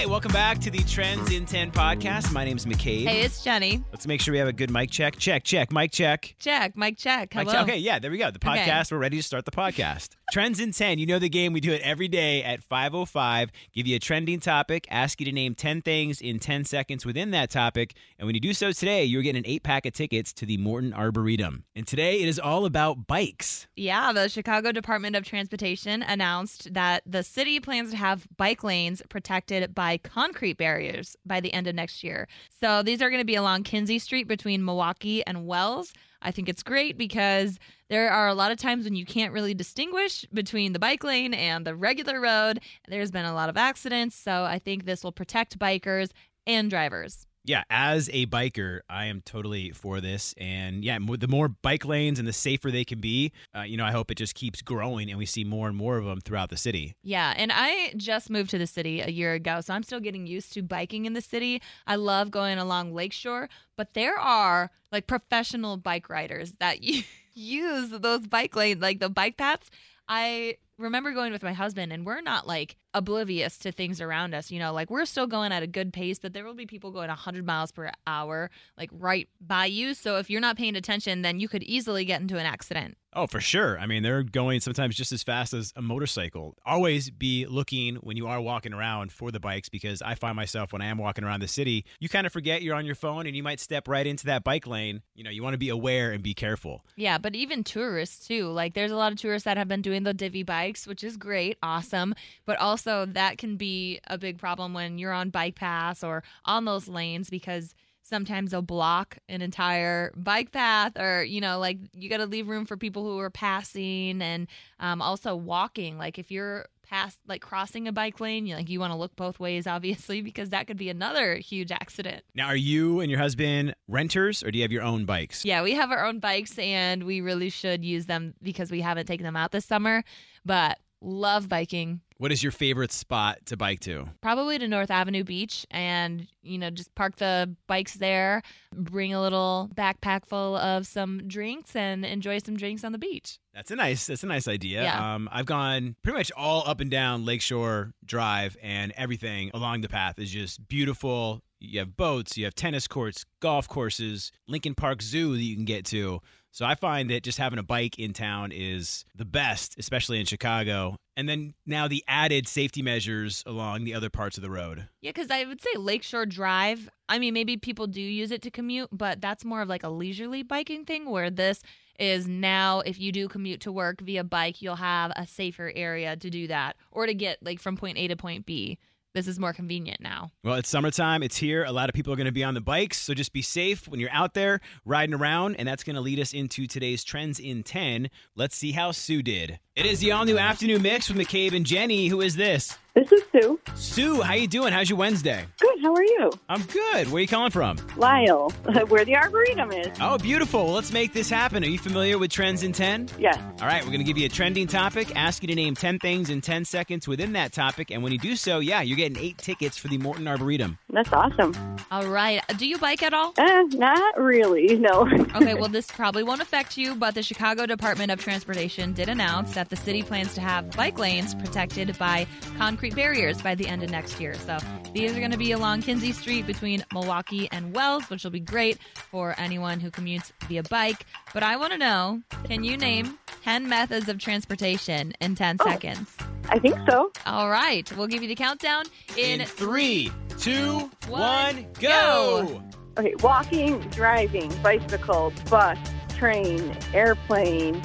right, welcome back to the Trends in 10 podcast. My name's McCabe. Hey, it's Jenny. Let's make sure we have a good mic check. Check, check, mic check. Check, mic check. Mic Hello. check. Okay, yeah, there we go. The Okay. podcast. We're ready to start the podcast. Trends in 10. You know the game. We do it every day at 5.05. Give you a trending topic, ask you to name 10 things in 10 seconds within that topic. And when you do so today, you're getting an eight pack of tickets to the Morton Arboretum. And today it is all about bikes. Yeah, the Chicago Department of Transportation announced that the city plans to have bike lanes protected by concrete barriers by the end of next year. So these are going to be along Kinzie Street between Milwaukee and Wells. I think it's great because there are a lot of times when you can't really distinguish between the bike lane and the regular road. There's been a lot of accidents, so I think this will protect bikers and drivers. Yeah, as a biker, I am totally for this. And yeah, the more bike lanes and the safer they can be, uh, you know, I hope it just keeps growing and we see more and more of them throughout the city. Yeah, and I just moved to the city a year ago, so I'm still getting used to biking in the city. I love going along Lakeshore, but there are like professional bike riders that use those bike lanes, like the bike paths. I remember going with my husband, and we're not like oblivious to things around us. You know, like we're still going at a good pace, but there will be people going 100 miles per hour, like right by you. So if you're not paying attention, then you could easily get into an accident. Oh, for sure. I mean, they're going sometimes just as fast as a motorcycle. Always be looking when you are walking around for the bikes because I find myself when I am walking around the city, you kind of forget you're on your phone and you might step right into that bike lane. You know, you want to be aware and be careful. Yeah, but even tourists too. Like there's a lot of tourists that have been doing the divvy bikes, which is great, awesome. But also that can be a big problem when you're on bike paths or on those lanes because sometimes they'll block an entire bike path or you know like you got to leave room for people who are passing and um, also walking like if you're past like crossing a bike lane you like you want to look both ways obviously because that could be another huge accident Now, are you and your husband renters or do you have your own bikes? Yeah, we have our own bikes and we really should use them because we haven't taken them out this summer. But love biking. What is your favorite spot to bike to? Probably to North Avenue Beach and, you know, just park the bikes there, bring a little backpack full of some drinks and enjoy some drinks on the beach. That's a nice. That's a nice idea. Yeah. Um, I've gone pretty much all up and down Lakeshore Drive, and everything along the path is just beautiful. You have boats, you have tennis courts, golf courses, Lincoln Park Zoo that you can get to. So I find that just having a bike in town is the best, especially in Chicago. And then now the added safety measures along the other parts of the road. Yeah, because I would say Lakeshore Drive. I mean, maybe people do use it to commute, but that's more of like a leisurely biking thing where this is now if you do commute to work via bike, you'll have a safer area to do that or to get like from point A to point B. This is more convenient now. Well, it's summertime. It's here. A lot of people are going to be on the bikes. So just be safe when you're out there riding around. And that's going to lead us into today's Trends in 10. Let's see how Sue did. It is the all new afternoon mix with McCabe and Jenny. Who is this? This is Sue. Sue, how you doing? How's your Wednesday? Good. How are you? I'm good. Where are you calling from? Lisle, where the Arboretum is. Oh, beautiful. Well, let's make this happen. Are you familiar with Trends in 10? Yes. All right, we're going to give you a trending topic, ask you to name 10 things in 10 seconds within that topic. And when you do so, yeah, you're getting eight tickets for the Morton Arboretum. That's awesome. All right. Do you bike at all? Uh, not really. No. Okay, well, this probably won't affect you, but the Chicago Department of Transportation did announce that the city plans to have bike lanes protected by concrete barriers by the end of next year. So these are going to be along Kinzie Street between Milwaukee and Wells, which will be great for anyone who commutes via bike. But I want to know can you name 10 methods of transportation in 10 seconds? I think so. All right, we'll give you the countdown in, In three, two, one, one, go! Okay. Walking, driving, bicycle, bus, train, airplane,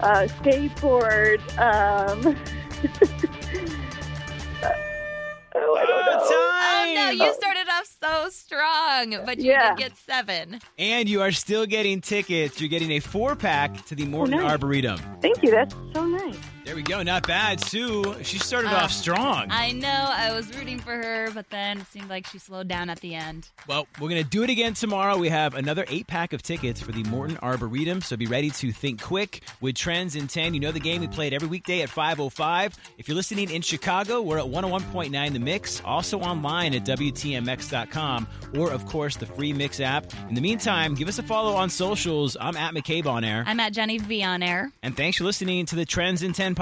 uh, skateboard. Um, oh, I don't know. Oh no, you started off so strong, but you Yeah. did get seven. And you are still getting tickets. You're getting a four pack to the Morton nice. Arboretum. Thank you. That's so nice. There we go. Not bad. Sue, she started Uh, off strong. I know I was rooting for her, but then it seemed like she slowed down at the end. Well, we're going to do it again tomorrow. We have another eight pack of tickets for the Morton Arboretum, so be ready to think quick with Trends in 10. You know the game. We play it every weekday at 5.05. If you're listening in Chicago, we're at 101.9 The Mix, also online at WTMX.com, or, of course, the free Mix app. In the meantime, give us a follow on socials. I'm at McCabe on air. I'm at Jenny V on air. And thanks for listening to the Trends in 10 podcast.